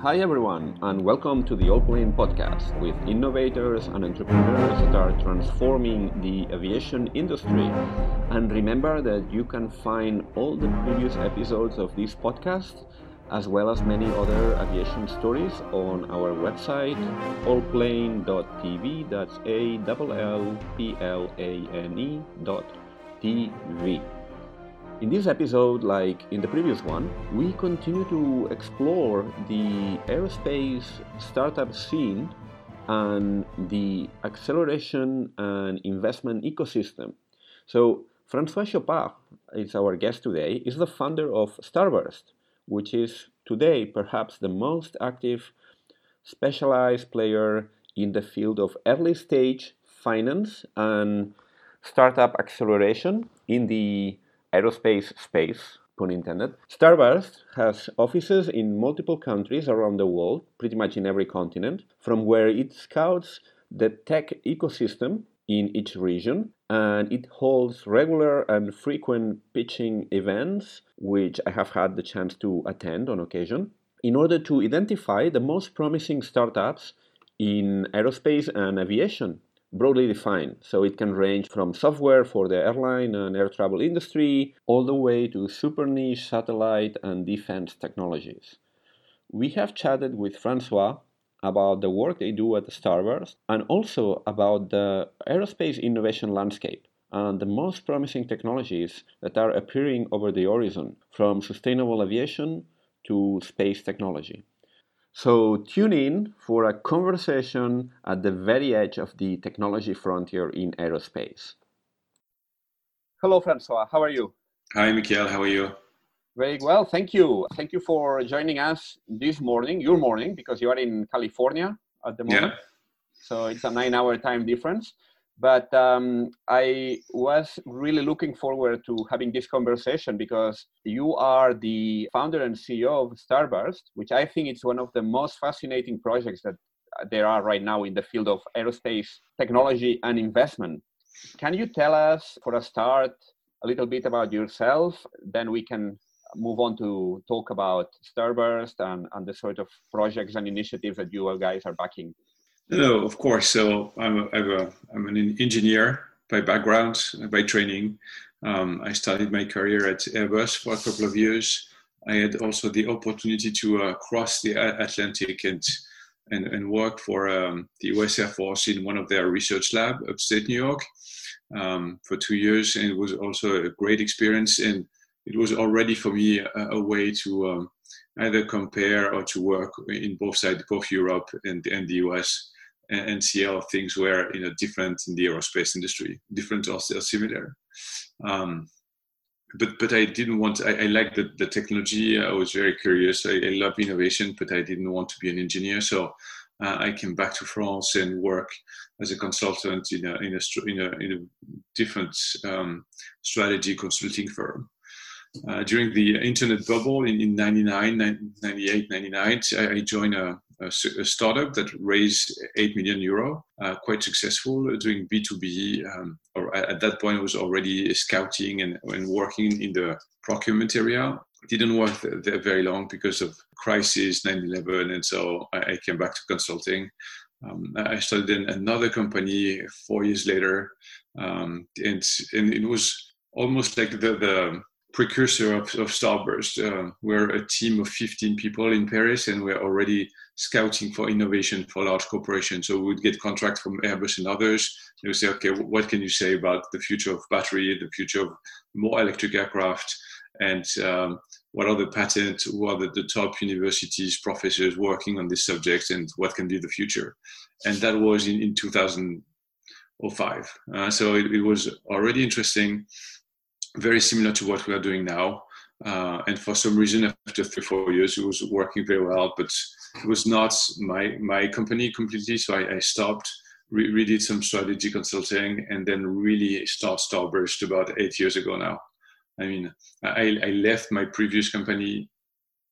Hi, everyone, and welcome to the Allplane podcast with innovators and entrepreneurs that are transforming the aviation industry. And remember that you can find all the previous episodes of this podcast, as well as many other aviation stories, on our website, allplane.tv. That's A L L P L A N E dot TV. In this episode, like in the previous one, we continue to explore the aerospace startup scene and the acceleration and investment ecosystem. So, Francois Chopard is our guest today, is the founder of Starburst, which is today perhaps the most active specialized player in the field of early stage finance and startup acceleration in the aerospace space, pun intended. Starburst has offices in multiple countries around the world, pretty much in every continent, from where it scouts the tech ecosystem in each region and it holds regular and frequent pitching events, which I have had the chance to attend on occasion, in order to identify the most promising startups in aerospace and aviation broadly defined. So it can range from software for the airline and air travel industry all the way to super niche satellite and defense technologies. We have chatted with Francois about the work they do at Starburst and also about the aerospace innovation landscape and the most promising technologies that are appearing over the horizon from sustainable aviation to space technology. So tune in for a conversation at the very edge of the technology frontier in aerospace. Hello, Francois. How are you? Hi, Michael. How are you? Very well, thank you. Thank you for joining us this morning, your morning, because you are in California at the moment. Yeah. So it's a nine hour time difference. But um, I was really looking forward to having this conversation because you are the founder and CEO of Starburst, which I think is one of the most fascinating projects that there are right now in the field of aerospace technology and investment. Can you tell us, for a start, a little bit about yourself? Then we can move on to talk about Starburst and, and the sort of projects and initiatives that you guys are backing. No, of course. So I'm, a, I'm, a, I'm an engineer by background, by training. Um, I started my career at Airbus for a couple of years. I had also the opportunity to uh, cross the Atlantic and and, and work for um, the U.S. Air Force in one of their research lab upstate New York um, for two years, and it was also a great experience. And it was already for me a, a way to um, either compare or to work in both sides, both Europe and, and the US and, see how things were you know different in the aerospace industry, different or still similar. Um, but but I didn't want. I, I liked the, the technology. I was very curious. I, I love innovation, but I didn't want to be an engineer. So uh, I came back to France and work as a consultant in a in a in a, in a different um, strategy consulting firm. Uh, during the internet bubble in, in 99, 98, 99, I, joined a, a, a, startup that raised 8 million euro, uh, quite successful, uh, doing B2B. Um, or at that point, I was already scouting and, and working in the procurement area. Didn't work there very long because of crisis, 9/11, and so I, I came back to consulting. Um, I started in another company four years later, um, and and it was almost like the the precursor of, of Starburst. Uh, we're a team of 15 people in Paris, and we're already scouting for innovation for large corporations. So we would get contracts from Airbus and others. And we say, okay, what can you say about the future of battery, the future of more electric aircraft, and um, what are the patents, who are the, the, top universities, professors working on this subject, and what can be the future? And that was in, in 2005. Uh, so it, it was already interesting very similar to what we are doing now. Uh, and for some reason, after three four years, it was working very well, but it was not my my company completely. So I, I stopped, re- redid some strategy consulting, and then really start Starburst about eight years ago now. I mean, I, I left my previous company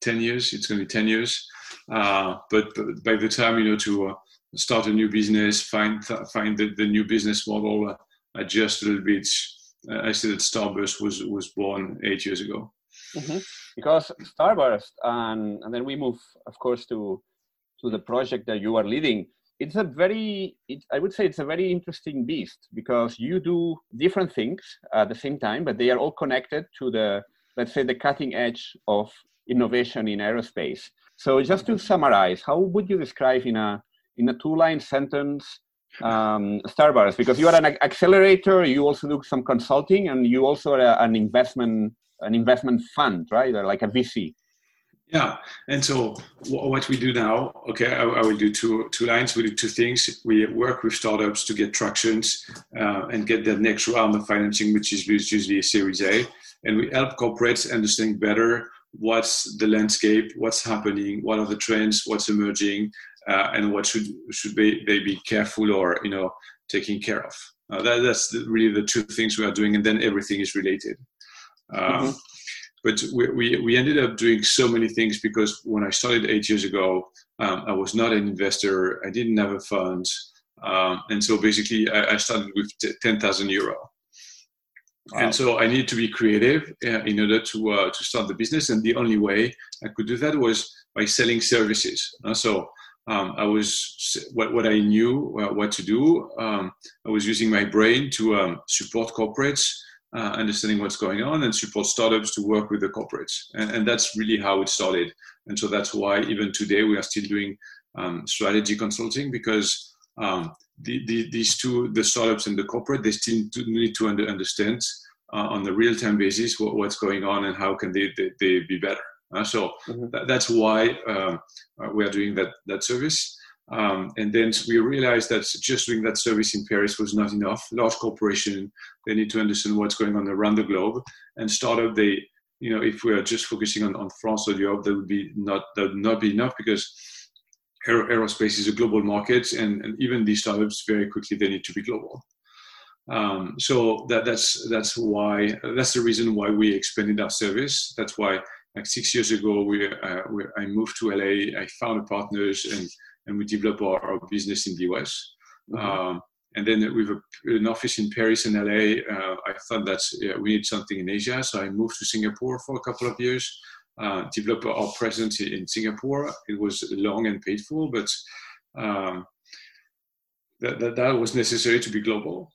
ten years. It's going to be ten years, uh, but, but, by the time you know to uh, start a new business, find find the, the new business model, uh, adjust a little bit I said that Starburst was was born eight years ago. Mm-hmm. Because Starburst, and, and then we move, of course, to to the project that you are leading. It's a very, it, I would say, it's a very interesting beast because you do different things at the same time, but they are all connected to the, let's say, the cutting edge of innovation in aerospace. So, just to summarize, how would you describe in a in a two-line sentence um, Starburst? Because you are an accelerator, you also do some consulting, and you also are an investment an investment fund, right? Or like a VC. Yeah, and so what we do now, okay, I, I, will do two two lines. We do two things. We work with startups to get tractions uh, and get that next round of financing, which is usually a Series A, and we help corporates understand better what's the landscape, what's happening, what are the trends, what's emerging, uh, and what should should they, they be careful or you know taking care of. Uh, that, that's the, really the two things we are doing, and then everything is related. Um, mm-hmm. But we, we, we, ended up doing so many things because when I started eight years ago, um, I was not an investor. I didn't have a fund. Um, and so basically, I, I started with t- 10,000 euro. Wow. And so I needed to be creative uh, in order to, uh, to start the business. And the only way I could do that was by selling services. Uh, so um, I was what, what I knew uh, what to do. Um, I was using my brain to um, support corporates uh, understanding what's going on and support startups to work with the corporates. And, and, that's really how it started. And so that's why even today we are still doing um, strategy consulting because um, the, the, these two, the startups and the corporate, they still need to under, understand uh, on a real-time basis what, what's going on and how can they, they, they be better. So mm-hmm. that, that's why um, uh, we are doing that, that service. Um, and then we realized that just doing that service in Paris was not enough. Large corporation, they need to understand what's going on around the globe. And startup, they, you know, if we are just focusing on, on France or Europe, that would be not that would not be enough because aerospace is a global market, and, and even these startups very quickly they need to be global. Um, so that that's that's why that's the reason why we expanded our service. That's why like six years ago we, uh, we I moved to LA. I found partners and and we develop our, our business in the US. Mm-hmm. Um, and then with a, an office in Paris and LA, uh, I thought that yeah, we need something in Asia. So I moved to Singapore for a couple of years, uh, developed our presence in Singapore. It was long and painful, but um, that, that, that was necessary to be global.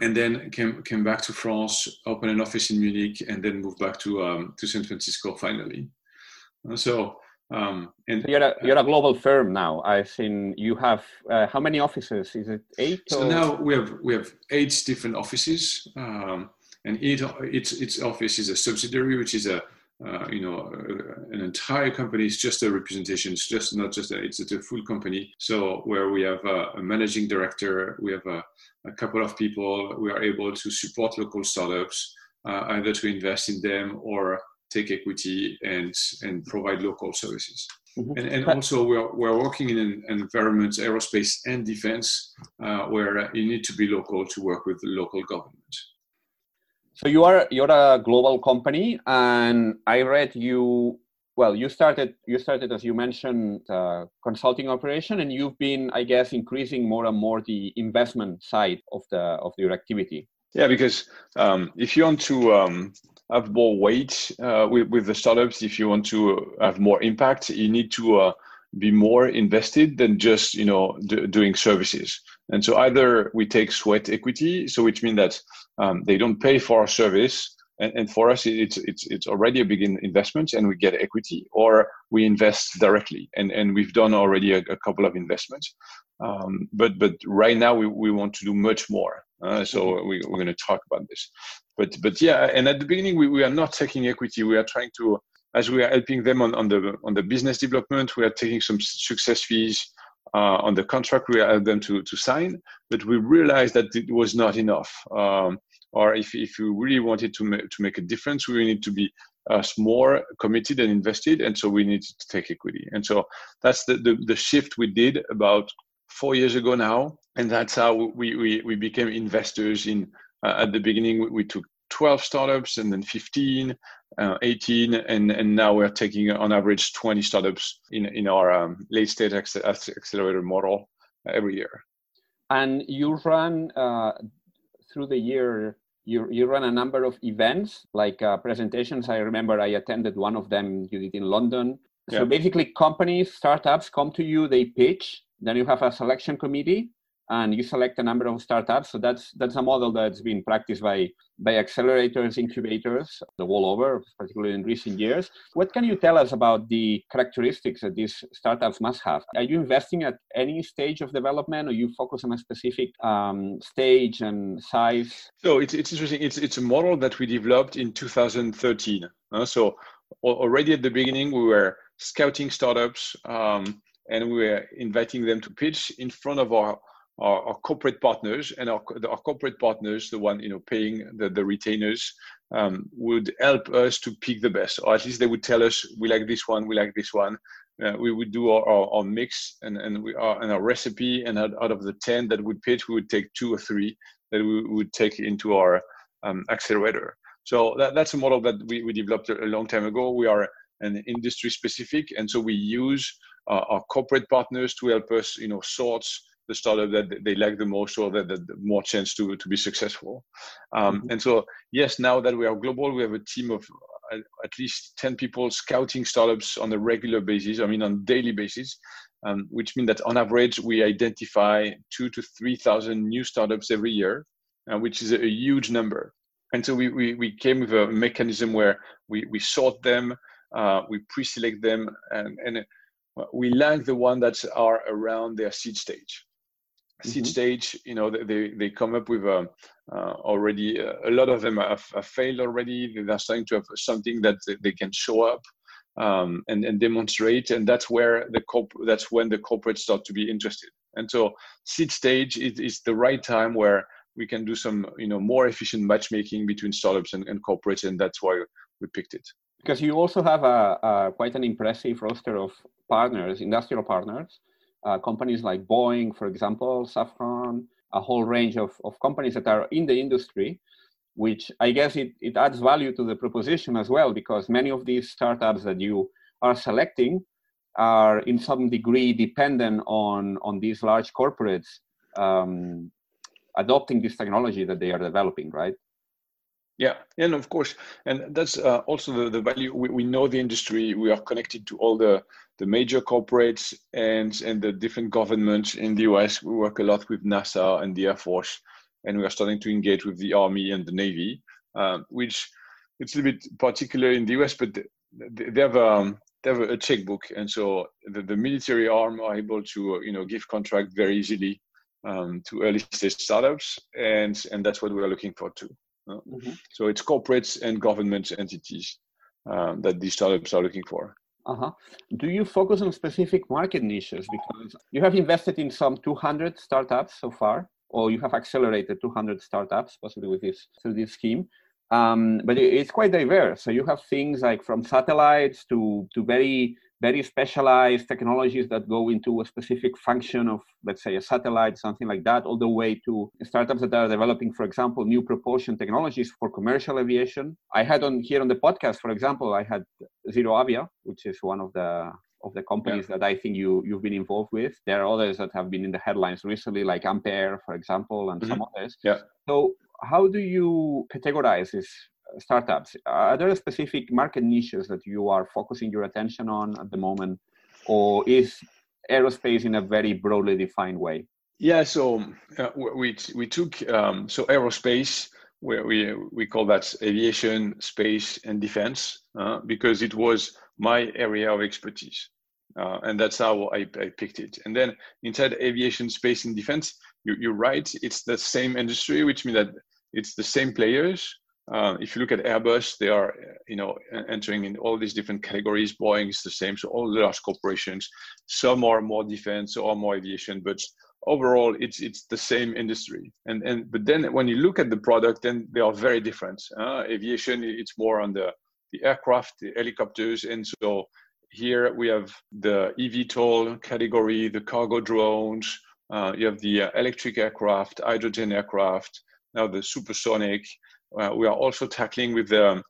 And then came came back to France, opened an office in Munich, and then moved back to um, to San Francisco finally. Uh, so um, and you're a you're a global firm now. I think you have uh, how many offices? Is it eight? So or? now we have we have eight different offices, um, and each its its office is a subsidiary, which is a uh, you know uh, an entire company. is just a representation. It's just not just a it's a full company. So where we have a, a managing director, we have a, a, couple of people. We are able to support local startups, uh, either to invest in them or take equity and and provide local services. Mm-hmm. And, and, also, we're, we're working in an environment, aerospace and defense, uh, where you need to be local to work with the local government. So you are you're a global company, and I read you. Well, you started you started as you mentioned uh, consulting operation, and you've been, I guess, increasing more and more the investment side of the of your activity. Yeah, because um, if you want to um, have more weight uh, with, with the startups, if you want to have more impact, you need to uh, be more invested than just you know doing services. And so either we take sweat equity, so which means that um, they don't pay for our service, and, and, for us it's it's it's already a big investment, and we get equity, or we invest directly, and and we've done already a, a couple of investments. Um, but but right now we, we want to do much more. Uh, so mm-hmm. we, we're going to talk about this. But but yeah, and at the beginning we, we are not taking equity. We are trying to, as we are helping them on, on the on the business development, we are taking some success fees uh, on the contract we help them to to sign. But we realized that it was not enough. Um, or if if we really wanted to make to make a difference, we need to be uh, more committed and invested, and so we need to take equity. And so that's the, the, the shift we did about four years ago now, and that's how we we, we became investors in. Uh, at the beginning, we, we, took 12 startups, and then 15, uh, 18, and and now we're taking on average 20 startups in in our um, late stage accelerator model every year. And you run uh, through the year you, you run a number of events like uh, presentations. I remember I attended one of them you did in London. Yeah. So basically, companies, startups come to you, they pitch, then you have a selection committee and you select a number of startups. So that's that's a model that's been practiced by by accelerators, incubators the world over, particularly in recent years. What can you tell us about the characteristics that these startups must have? Are you investing at any stage of development, or you focus on a specific um, stage and size? So it's it's interesting. It's it's a model that we developed in 2013. Uh, so already at the beginning, we were scouting startups. Um, and we were inviting them to pitch in front of our our, our, corporate partners and our, our corporate partners, the one you know paying the, the retainers, um, would help us to pick the best, or at least they would tell us we like this one, we like this one. Uh, we would do our, our, our, mix and and we are and our recipe, and out, out, of the ten that would pitch, we would take two or three that we would take into our um, accelerator. So that, that's a model that we, we developed a, long time ago. We are an industry specific, and so we use uh, our corporate partners to help us, you know, sort the startup that they like the most or that, that more chance to, to be successful. Um, mm-hmm. And so, yes, now that we are global, we have a team of uh, at least 10 people scouting startups on a regular basis, I mean, on daily basis, um, which means that on average, we identify two to 3,000 new startups every year, uh, which is a, a huge number. And so we, we, we came with a mechanism where we, we sort them, uh, we pre-select them, and, and we like the one that are around their seed stage seed mm-hmm. stage you know they they come up with um, uh, already uh, a lot of them have, have, failed already. They're starting to have something that they can show up um, and, and demonstrate. And that's where the corp- that's when the corporates start to be interested. And so seed stage is, is the right time where we can do some you know more efficient matchmaking between startups and, and corporates. And that's why we picked it. Because you also have a, a quite an impressive roster of partners industrial partners uh, companies like Boeing, for example, Safran, a whole range of, of companies that are in the industry, which I guess it, it adds value to the proposition as well, because many of these startups that you are selecting are in some degree dependent on, on these large corporates um, adopting this technology that they are developing, right? Yeah, and of course, and that's uh, also the, the value. We, we know the industry. We are connected to all the the major corporates and and the different governments in the US. We work a lot with NASA and the Air Force, and we are starting to engage with the Army and the Navy, um, which it's a bit particular in the US, but they have um, they have a checkbook, and so the, the military arm are able to you know give contract very easily um, to early stage startups, and and that's what we are looking for too. Uh, mm-hmm. So it's corporates and government entities um, that these startups are looking for. Uh-huh. Do you focus on specific market niches? Because you have invested in some 200 startups so far, or you have accelerated 200 startups possibly with this through this scheme. Um, but it's quite diverse. So you have things like from satellites to to very very specialized technologies that go into a specific function of, let's say, a satellite, something like that, all the way to startups that are developing, for example, new propulsion technologies for commercial aviation. I had on here on the podcast, for example, I had ZeroAvia, which is one of the of the companies yeah. that I think you you've been involved with. There are others that have been in the headlines recently, like Ampere, for example, and mm-hmm. some others. Yeah. So how do you categorize this startups. Are there specific market niches that you are focusing your attention on at the moment, or is aerospace in a very broadly defined way? Yeah, so uh, we we took um, so aerospace where we we call that aviation, space, and defense uh, because it was my area of expertise, uh, and that's how I, I, picked it. And then inside aviation, space, and defense, you, you're right. It's the same industry, which means that it's the same players, uh, if you look at Airbus, they are, you know, entering in all these different categories. Boeing is the same. So all the large corporations, some are more defense, or more aviation, but overall, it's it's the same industry. And and but then when you look at the product, then they are very different. Uh, aviation, it's more on the the aircraft, the helicopters, and so here we have the eVTOL category, the cargo drones. Uh, you have the uh, electric aircraft, hydrogen aircraft, now the supersonic uh, we are also tackling with the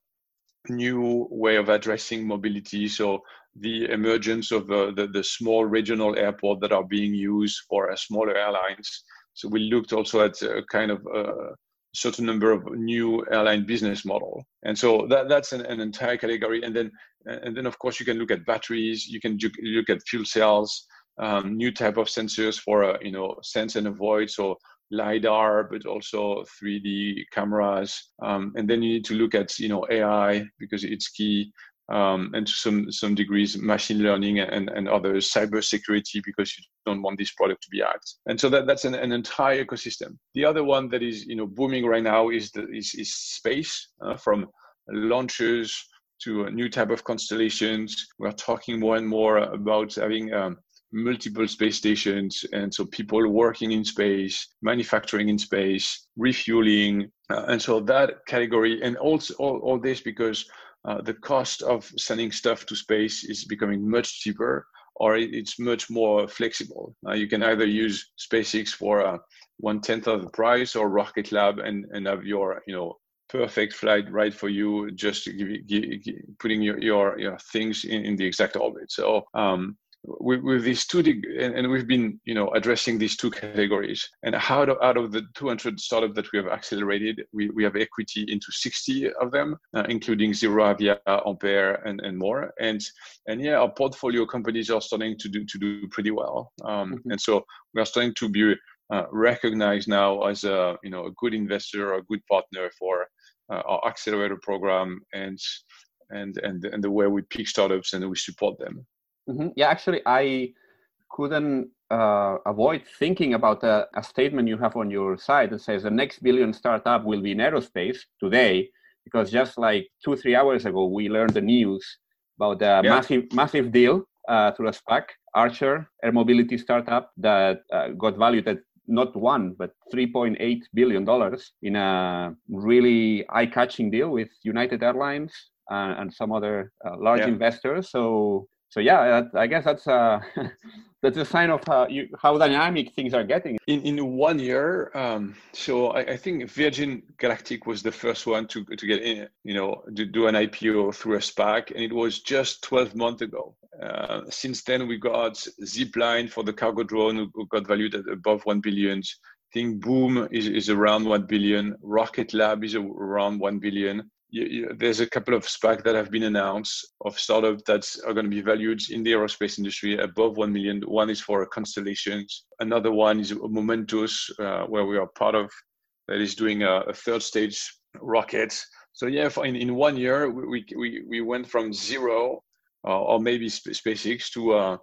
new way of addressing mobility. So the emergence of uh, the, the small regional airport that are being used for uh, smaller airlines. So we looked also at a kind of a certain number of new airline business model. And so that, that's an, an entire category. And then, and then of course you can look at batteries, you can look at fuel cells, um, new type of sensors for, uh, you know, sense and avoid. So lidar but also 3d cameras. Um, and then you need to look at you know ai because it's key um, and to some some degrees machine learning and, and other cyber security because you don't want this product to be hacked. And so that, that's an, an entire ecosystem. The other one that is you know booming right now is the is, is space uh, from launchers to a new type of constellations. We're talking more and more about having um, multiple space stations and so people working in space manufacturing in space refueling uh, and so that category and also all, all this because uh, the cost of sending stuff to space is becoming much cheaper or it's much more flexible. Uh, you can either use SpaceX for uh, one tenth of the price or Rocket Lab and, and have your you know perfect flight right for you, just give, give, give, putting your, your your things in, in the exact orbit. So um, with, with these two and, and, we've been you know addressing these two categories. And how out of the 200 startups that we have accelerated we, we have equity into 60 of them uh, including ZeroAvia Ampere and, and more. And and yeah our portfolio companies are starting to do to do pretty well. Um, mm-hmm. and so we are starting to be uh, recognized now as a you know a good investor or a good partner for uh, our accelerator program and and and and the way we pick startups and we support them Mm-hmm. Yeah, actually, I couldn't uh, avoid thinking about a, a, statement you have on your site that says the next billion startup will be in aerospace today, because just like two three hours ago we learned the news about the yeah. massive massive deal uh, through a SPAC, Archer Air Mobility startup that uh, got valued at not one but 3.8 billion dollars in a really eye-catching deal with United Airlines uh, and some other uh, large yeah. investors. So so yeah, I guess that's uh, that's a sign of how, you, how dynamic things are getting. In in one year, um, so I, I, think Virgin Galactic was the first one to to get in, you know, to do an IPO through a SPAC, and it was just 12 months ago. Uh, since then, we got Zipline for the cargo drone, who got valued at above one billion. I think Boom is, is around 1 billion. Rocket Lab is around 1 billion you, you, there's a couple of SPAC that have been announced of startups that are going to be valued in the aerospace industry above 1 million. One is for constellations. Another one is Momentus, uh, where we are part of, that is doing a, a third stage rocket. So yeah, in, in one year, we, we, we went from zero uh, or maybe SpaceX to uh,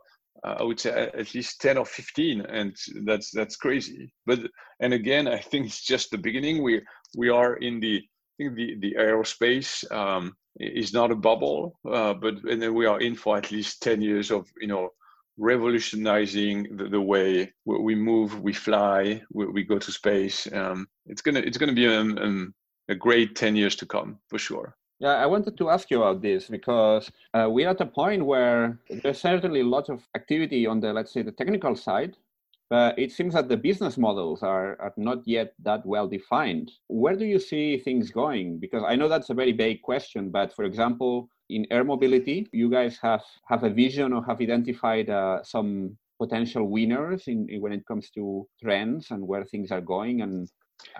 uh, I would say at least 10 or 15 and that's that's crazy but and again I think it's just the beginning we we are in the think the, the aerospace um, is not a bubble, uh, but and then we are in for at least 10 years of, you know, revolutionizing the, the way we move, we fly, we, we go to space. Um, it's gonna it's gonna be a, um, um, a great 10 years to come for sure. Yeah, I wanted to ask you about this because uh, we're at a point where there's certainly lots of activity on the, let's say, the technical side, but it seems that the business models are, are not yet that well defined. Where do you see things going? Because I know that's a very big question, but for example, in air mobility, you guys have, have a vision or have identified uh, some potential winners in, in, when it comes to trends and where things are going and,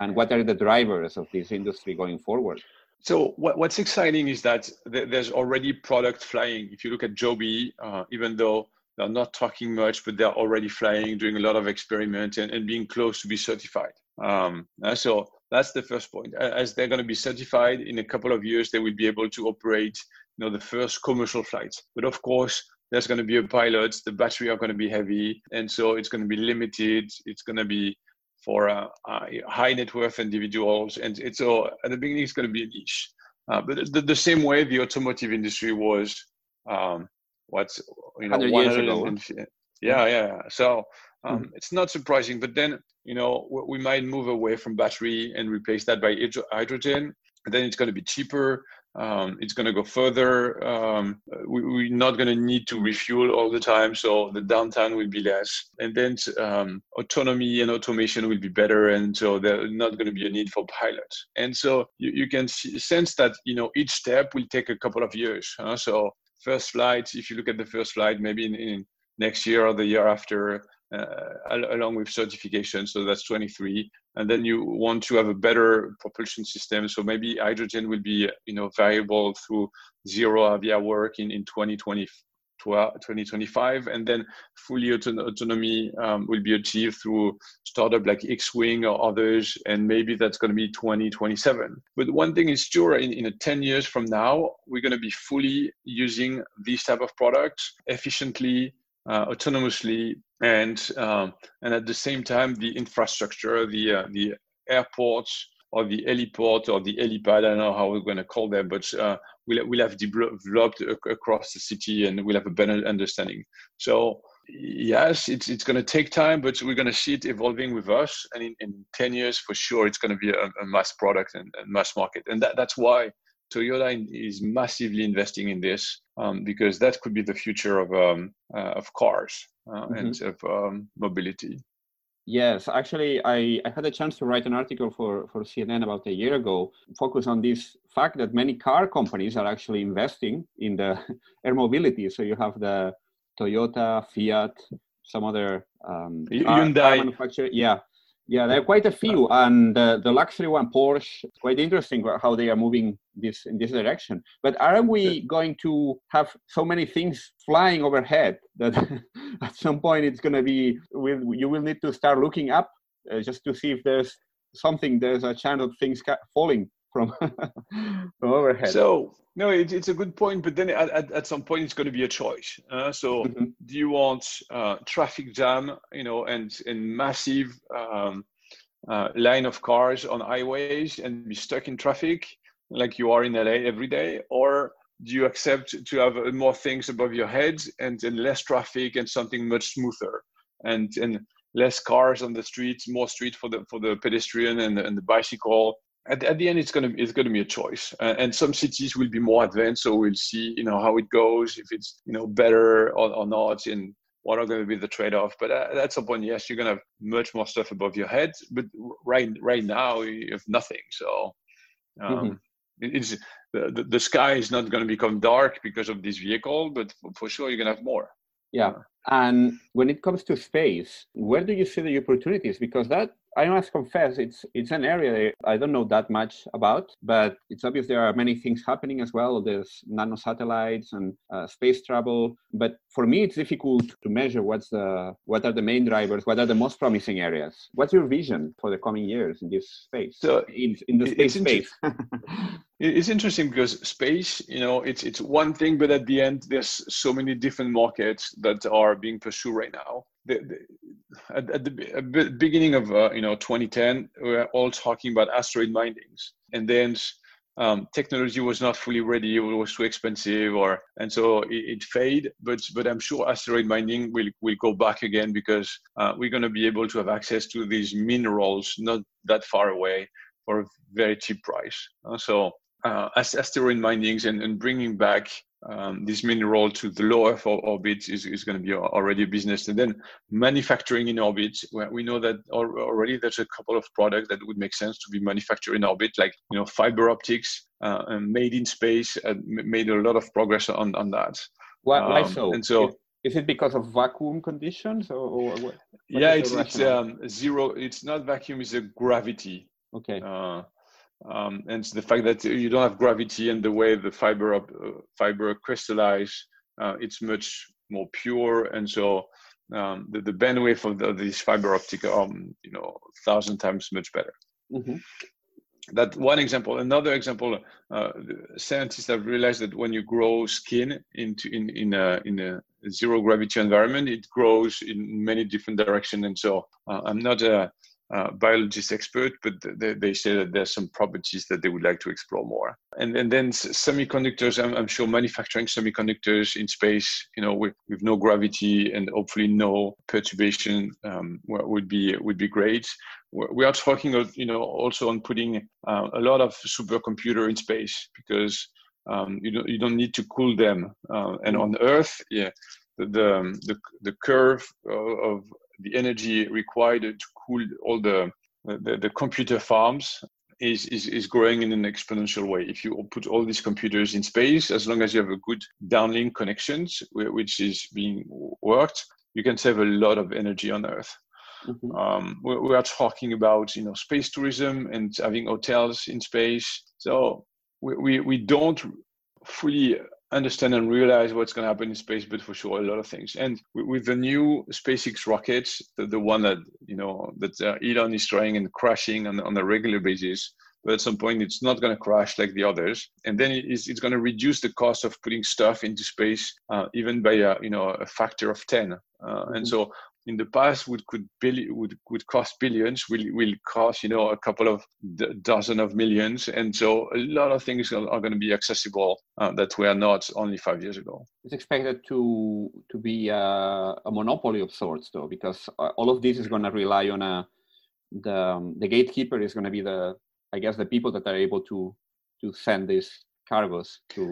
and what are the drivers of this industry going forward? So what, what's exciting is that th- there's already product flying. If you look at Joby, uh, even though they're not talking much, but they're already flying, doing a lot of experiments, and, and being close to be certified. Um, uh, so that's the first point. As they're going to be certified in a couple of years, they will be able to operate, you know, the first commercial flights. But of course, there's going to be a pilot. The battery are going to be heavy, and so it's going to be limited. It's going to be for uh, high net worth individuals, and it's so at the beginning it's going to be a niche. Uh, but the, the, same way the automotive industry was um, what's you know years ago. yeah yeah so um, mm-hmm. it's not surprising but then you know we might move away from battery and replace that by hydrogen then it's going to be cheaper um, it's going to go further um, we, are not going to need to refuel all the time so the downtime will be less and then um, autonomy and automation will be better and so there's not going to be a need for pilots and so you, you can see, sense that you know each step will take a couple of years huh? so first flight, if you look at the first flight, maybe in, in next year or the year after, uh, along with certification. So that's 23. And then you want to have a better propulsion system. So maybe hydrogen will be, you know, variable through ZeroAvia work in, in 2020, 2025 and then fully auto- autonomy um, will be achieved through startup like Xwing or others and maybe that's going to be 2027 but one thing is sure in, in 10 years from now we're going to be fully using these type of products efficiently uh, autonomously and um, and at the same time the infrastructure the uh, the airports or the heliport or the helipad, I don't know how we're going to call them, but uh, we'll, we'll have developed across the city and we'll have a better understanding. So yes, it's, it's going to take time, but we're going to see it evolving with us. And in, in 10 years, for sure, it's going to be a, a mass product and, and, mass market. And that, that's why Toyota is massively investing in this um, because that could be the future of, um, uh, of cars uh, mm-hmm. and of um, mobility. Yes, actually, I, I had a chance to write an article for, for CNN about a year ago, focus on this fact that many car companies are actually investing in the air mobility. So you have the Toyota, Fiat, some other um, Hyundai manufacturer. Yeah, yeah, there are quite a few, and uh, the luxury one, Porsche, quite interesting how they are moving this in this direction. But aren't we going to have so many things flying overhead that at some point it's going to be will you will need to start looking up uh, just to see if there's something there's a chance of things falling from from overhead. So no, it, it's a good point, but then at, at, at, some point it's going to be a choice. Uh, so mm-hmm. do you want uh, traffic jam, you know, and and massive um, uh, line of cars on highways and be stuck in traffic like you are in LA every day, or do you accept to have more things above your head and, and less traffic and something much smoother and and less cars on the streets, more street for the for the pedestrian and, and the bicycle at, at the end it's going to it's going to be a choice. Uh, and some cities will be more advanced so we'll see you know how it goes if it's you know better or, or not and what are going to be the trade-off. But uh, at some point. Yes you're going to have much more stuff above your head but right right now you have nothing. So um, mm-hmm. it's the, the, sky is not going to become dark because of this vehicle but for, for sure you're going to have more. Yeah. And when it comes to space where do you see the opportunities? Because that I must confess, it's it's an area I don't know that much about, but it's obvious there are many things happening as well. There's nano satellites and uh, space travel, but for me, it's difficult to measure what's the what are the main drivers, what are the most promising areas. What's your vision for the coming years in this space? So in, in the space space. it's interesting because space, you know, it's it's one thing, but at the end, there's so many different markets that are being pursued right now the, the, at, at, the beginning of uh, you know 2010, we were all talking about asteroid minings, and then um, technology was not fully ready; it was too expensive, or and so it, it faded. But but I'm sure asteroid mining will will go back again because uh, we're going to be able to have access to these minerals not that far away for a very cheap price. Uh, so uh, asteroid minings and, and bringing back um, this mineral to the low Earth orbit is, is going to be already a business. And then manufacturing in orbit, where we know that already there's a couple of products that would make sense to be manufactured in orbit, like you know fiber optics uh, made in space, and made a lot of progress on on that. Why, why um, so? And so. Is, is it because of vacuum conditions or, or what, what yeah it's, it's um, zero it's not vacuum it's a gravity okay uh, um, and the fact that you don't have gravity and the way the fiber uh, fiber crystallize, uh, it's much more pure, and so um, the, the bandwidth of the, these fiber optic, um, you know, thousand times much better. Mm-hmm. That one example. Another example, uh, scientists have realized that when you grow skin into in in a in a zero gravity environment, it grows in many different directions. And so uh, I'm not a uh, biologist expert, but they, they, say that there's some properties that they would like to explore more. And and then semiconductors, I'm, I'm sure manufacturing semiconductors in space, you know, with, with no gravity and hopefully no perturbation, um, would be would be great. We are talking, of, you know, also on putting uh, a lot of supercomputer in space because um, you don't you don't need to cool them. Uh, and on Earth, yeah, the the the, the curve of the energy required to cool all the the, the computer farms is, is, is growing in an exponential way. If you put all these computers in space, as long as you have a good downlink connections, which is being worked, you can save a lot of energy on Earth. Mm-hmm. Um, we, we, are talking about you know space tourism and having hotels in space. So we, we, we don't fully understand and realize what's going to happen in space, but for sure a lot of things. And with the new SpaceX rockets, the, the one that you know that uh, Elon is trying and crashing on, on a regular basis, but at some point it's not going to crash like the others and then it's, it's going to reduce the cost of putting stuff into space uh, even by a, you know a factor of 10 uh, mm-hmm. and so in the past would could billion would would cost billions will will cost you know a couple of d- dozen of millions. And so a lot of things are, are going to be accessible uh, that were not only five years ago. It's expected to to be a, a monopoly of sorts though because uh, all of this is going to rely on a the um, the gatekeeper is going to be the i guess the people that are able to to send these cargoes to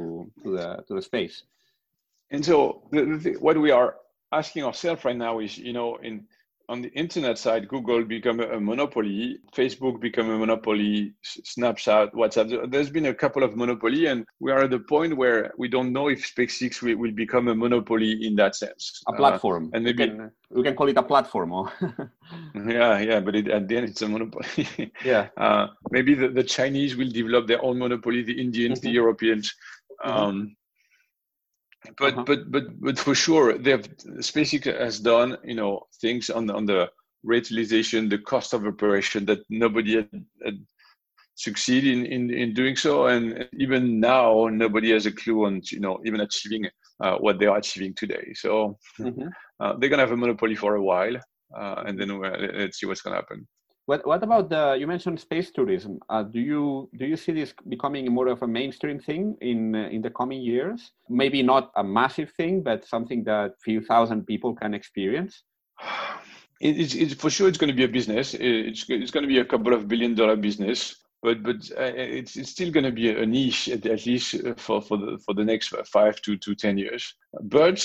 to the to the space. And so the, the, what we are asking ourselves right now is, you know, in on the internet side, Google become a, a monopoly, Facebook become a monopoly, Snapchat, WhatsApp. There's been a couple of monopoly, and we are at the point where we don't know if SpaceX will, will become a monopoly in that sense. A platform, uh, and maybe we can, we can, call it a platform. Or yeah, yeah, but it, at the end, it's a monopoly. yeah, uh, maybe the, the Chinese will develop their own monopoly, the Indians, mm-hmm. the Europeans. Mm-hmm. But uh-huh. but but but for sure they have SpaceX has done you know things on the, on the rate utilization the cost of operation that nobody had, had succeeded in, in in doing so and even now nobody has a clue on you know even achieving uh, what they are achieving today so mm-hmm. uh, they're gonna have a monopoly for a while uh, and then let's see what's gonna happen what what about the you mentioned space tourism? Uh, do you do you see this becoming more of a mainstream thing in uh, in the coming years? Maybe not a massive thing, but something that few thousand people can experience. It's, it's for sure it's going to be a business. It's it's going to be a couple of billion dollar business, but but uh, it's, it's still going to be a niche at, at least for for the for the next five to to ten years. But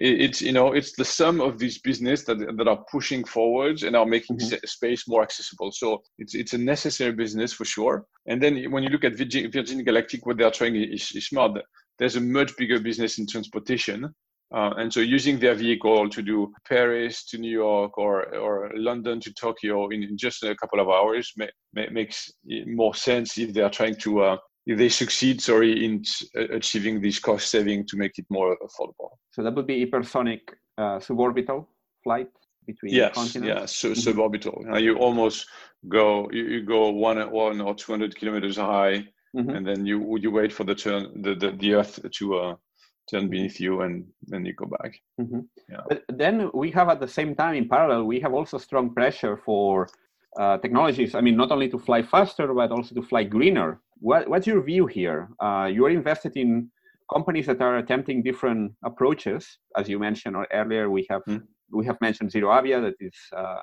it's you know it's the sum of these business that, that are pushing forwards and are making mm-hmm. space more accessible. So it's it's a necessary business for sure. And then when you look at virgin, virgin galactic what they are trying is, is smart. There's a much bigger business in transportation uh, and so using their vehicle to do Paris to New York or, or London to Tokyo in, just a couple of hours may, may, makes more sense if they are trying to uh, if they succeed, sorry, in achieving this cost saving to make it more affordable. So that would be hypersonic uh, suborbital flight between yes, continents. Yeah, so mm-hmm. suborbital. Uh, you almost go you, you, go one one or two hundred kilometers high, mm-hmm. and then you you wait for the turn the the, the Earth to uh, turn beneath you, and then you go back. Mm-hmm. Yeah. But then we have at the same time in parallel we have also strong pressure for uh, technologies. I mean, not only to fly faster, but also to fly greener what, what's your view here? Uh, you're invested in companies that are attempting different approaches. As you mentioned earlier, we have mm. we have mentioned ZeroAvia that is uh,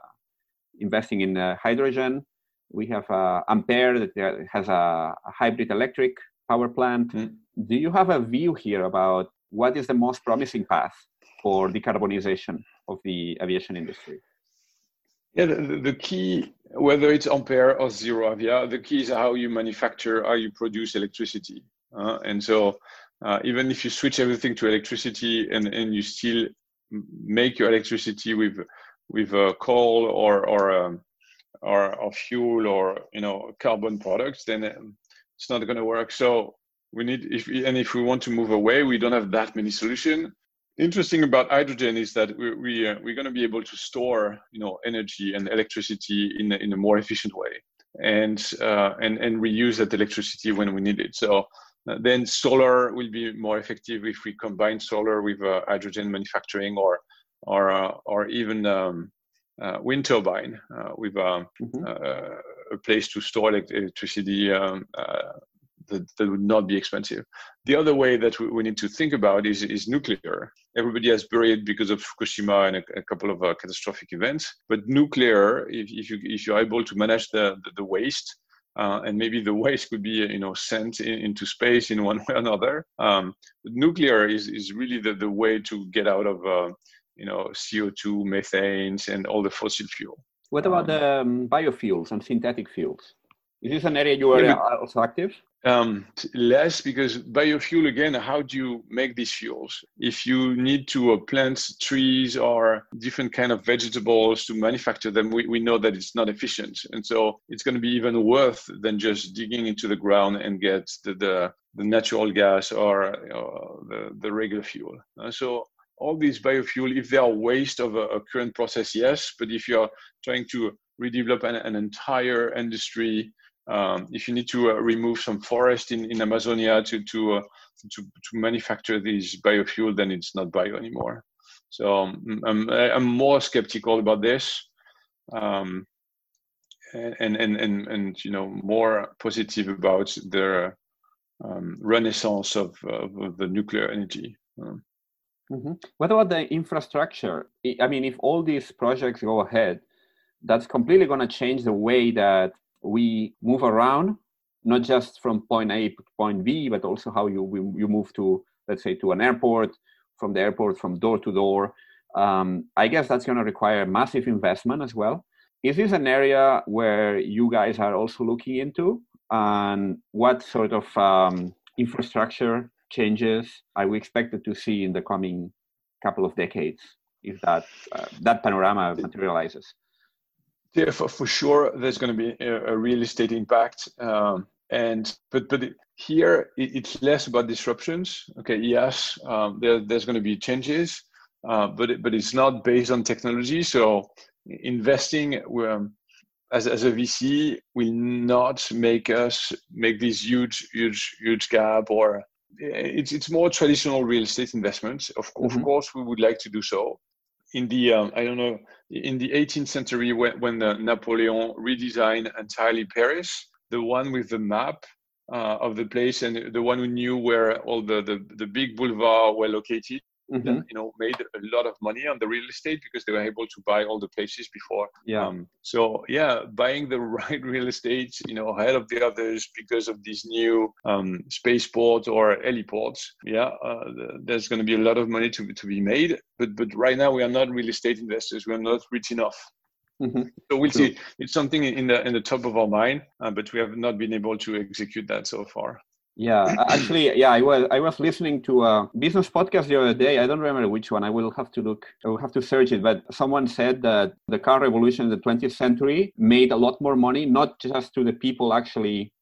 investing in uh, hydrogen. We have uh, Ampere that has a, a, hybrid electric power plant. Mm. Do you have a view here about what is the most promising path for decarbonization of the aviation industry? Yeah, the, the, key, whether it's Ampere or ZeroAvia, the key is how you manufacture, how you produce electricity. Uh, and so, uh, even if you switch everything to electricity and, and you still make your electricity with with uh, coal or or, um, or or fuel or you know carbon products, then um, it's not going to work. So we need if and if we want to move away, we don't have that many solutions interesting about hydrogen is that we, we uh, we're going to be able to store you know energy and electricity in a, in a more efficient way and uh, and and reuse that electricity when we need it so uh, then solar will be more effective if we combine solar with uh, hydrogen manufacturing or or uh, or even um, uh, wind turbine with um, mm-hmm. a place to store electricity um, that, that would not be expensive. The other way that we, we, need to think about is, is nuclear. Everybody has buried because of Fukushima and a, a couple of uh, catastrophic events. But nuclear, if, if, you, if you're able to manage the, the, the waste, uh, and maybe the waste could be you know sent in, into space in one way or another. Um, nuclear is, is really the, the way to get out of uh, you know CO2, methanes, and all the fossil fuel. What about um, the um, biofuels and synthetic fuels? Is this an area you are yeah, also active? Um, less because biofuel again. How do you make these fuels? If you need to uh, plant trees or different kind of vegetables to manufacture them, we, we know that it's not efficient, and so it's going to be even worse than just digging into the ground and get the the, the natural gas or the the regular fuel. Uh, so all these biofuel, if they are waste of a, a, current process, yes. But if you're trying to redevelop an, an entire industry um, if you need to uh, remove some forest in, in Amazonia to to, uh, to to manufacture this biofuel, then it's not bio anymore. So um, I'm I'm more skeptical about this, um, and and and and you know more positive about the um, renaissance of, of, the nuclear energy. Um, mm-hmm. What about the infrastructure? I mean, if all these projects go ahead, that's completely going to change the way that we move around, not just from point A to point B, but also how you you move to let's say to an airport, from the airport from door to door. Um, I guess that's going to require massive investment as well. Is this an area where you guys are also looking into? And what sort of um, infrastructure changes are we expected to see in the coming couple of decades if that uh, that panorama materializes? Yeah, for, for sure, there's going to be a, a real estate impact. Um, and but but here it, it's less about disruptions. Okay, yes, um, there, there's going to be changes, uh, but it, but it's not based on technology. So investing um, as as a VC will not make us make this huge huge huge gap or it's it's more traditional real estate investments. Of, mm-hmm. of course, we would like to do so, in the um, I don't know in the 18th century when when Napoleon redesigned entirely Paris, the one with the map uh, of the place and the one who knew where all the the, the big boulevards were located mm-hmm. you know made a lot of money on the real estate because they were able to buy all the places before yeah um, so yeah buying the right real estate you know ahead of the others because of these new um, spaceports or heliports yeah uh, there's going to be a lot of money to, to be made but but right now we are not real estate investors we are not rich enough Mm-hmm. So we'll see. It's something in the in the top of our mind, uh, but we have not been able to execute that so far. Yeah, actually, yeah, I was I was listening to a business podcast the other day. I don't remember which one. I will have to look. I will have to search it. But someone said that the car revolution in the 20th century made a lot more money, not just to the people actually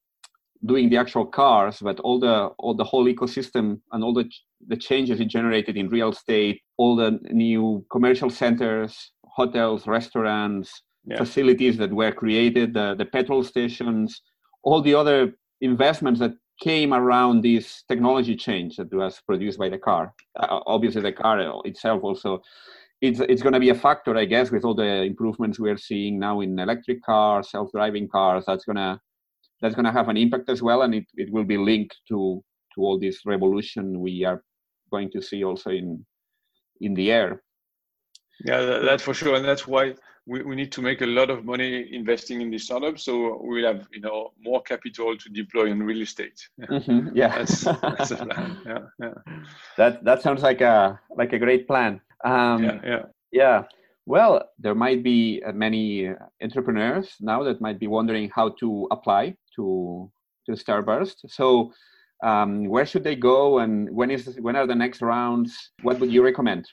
doing the actual cars, but all the all the whole ecosystem and all the the changes it generated in real estate, all the new commercial centers, hotels, restaurants, yeah. facilities that were created, the the petrol stations, all the other investments that came around this technology change that was produced by the car. Uh, obviously, the car itself also it's it's going to be a factor, I guess, with all the improvements we are seeing now in electric cars, self-driving cars. That's gonna that's gonna have an impact as well, and it, it will be linked to to all this revolution we are going to see also in in the air. Yeah, that's for sure, and that's why we, we need to make a lot of money investing in these startups so we'll have you know more capital to deploy in real estate. Yeah, mm-hmm. yeah. that's, that's a plan. Yeah, yeah. That that sounds like a like a great plan. Um, yeah yeah. yeah. Well there might be uh, many entrepreneurs now that might be wondering how to apply to to starburst. So um, where should they go and when is when are the next rounds? What would you recommend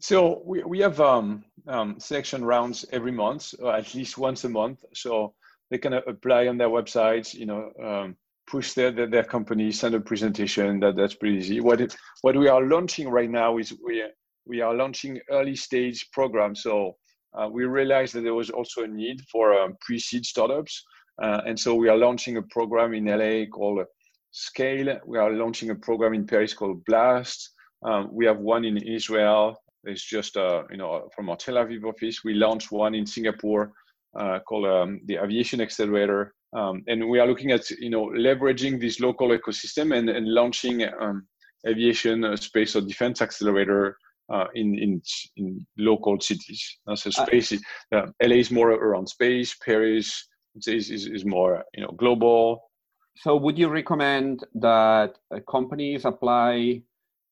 so we, we have um, um, selection rounds every month, or at least once a month. So they can apply on their websites, you know, um, push their, their, their company, send a presentation. That that's pretty easy. What it, what we are launching right now is we we are launching early stage programs. So uh, we realized that there was also a need for um, pre-seed startups, uh, and so we are launching a program in LA called Scale. We are launching a program in Paris called Blast. Um, we have one in Israel it's just, uh, you know, from our Tel Aviv office, we launched one in Singapore uh, called um, the Aviation Accelerator. Um, and we are looking at, you know, leveraging this local ecosystem and, and launching um, aviation, uh, space, or defense accelerator uh, in, in in local cities. Uh, so uh, space, uh, LA is more around space. Paris is, is, is more you know global. So, would you recommend that companies apply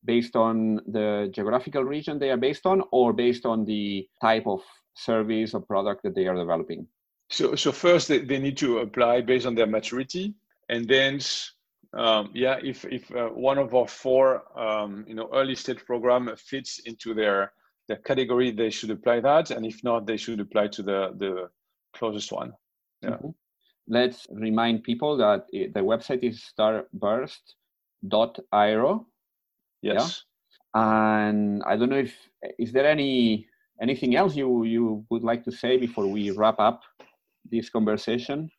based on the geographical region they are based on or based on the type of service or product that they are developing? So, so first they, they need to apply based on their maturity and then um, yeah, if if uh, one of our four um, you know early stage program fits into their their category, they should apply that, and if not, they should apply to the the closest one. Yeah. Mm-hmm. Let's remind people that the website is starburst.io. Yes. Yeah? And I don't know if is there any anything else you you would like to say before we wrap up this conversation?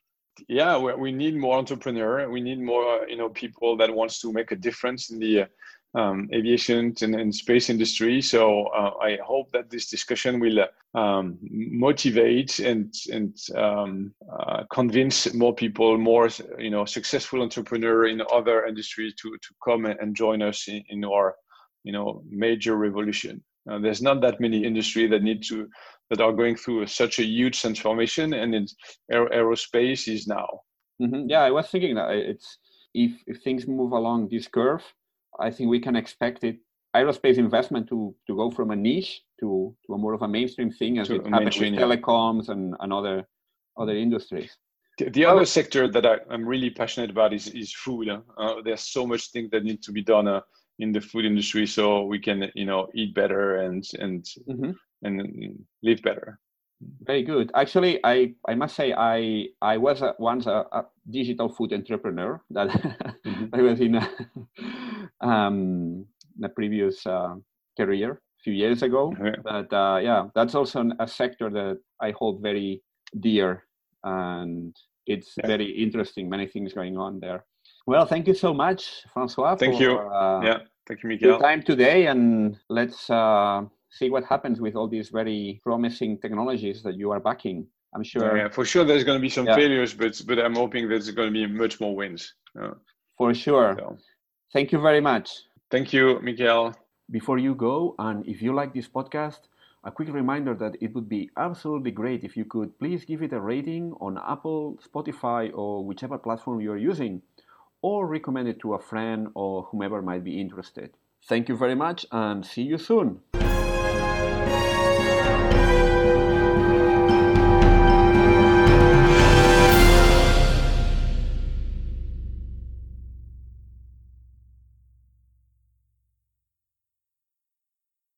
yeah we, we need more entrepreneur we need more you know people that wants to make a difference in the um, aviation and, and, space industry so uh, i hope that this discussion will um, motivate and and um, uh, convince more people more you know successful entrepreneur in other industries to to come and join us in, in our you know major revolution uh, there's not that many industry that need to that are going through such a huge transformation, and in aerospace is now. Mm-hmm. Yeah, I was thinking that it's if if things move along this curve, I think we can expect it aerospace investment to to go from a niche to to a more of a mainstream thing as to it happens with telecoms and, and other other industries. The, the other sector that I, am really passionate about is is food. Uh, there's so much things that need to be done. Uh, in the food industry so we can you know eat better and and mm-hmm. and live better very good actually i i must say i i was a, once a, a, digital food entrepreneur that mm-hmm. i was in a, um, a previous uh, career a few years ago but uh, yeah that's also a sector that i hold very dear and it's yeah. very interesting many things going on there well, thank you so much, François. Thank for, you. Uh, yeah, thank you, Miguel. time today, and let's uh, see what happens with all these very promising technologies that you are backing. I'm sure. Yeah, for sure, there's going to be some yeah. failures, but but I'm hoping there's going to be much more wins. Uh, for sure. So. Thank you very much. Thank you, Miguel. Before you go, and if you like this podcast, a quick reminder that it would be absolutely great if you could please give it a rating on Apple, Spotify, or whichever platform you're using or recommend it to a friend or whomever might be interested. Thank you very much and see you soon.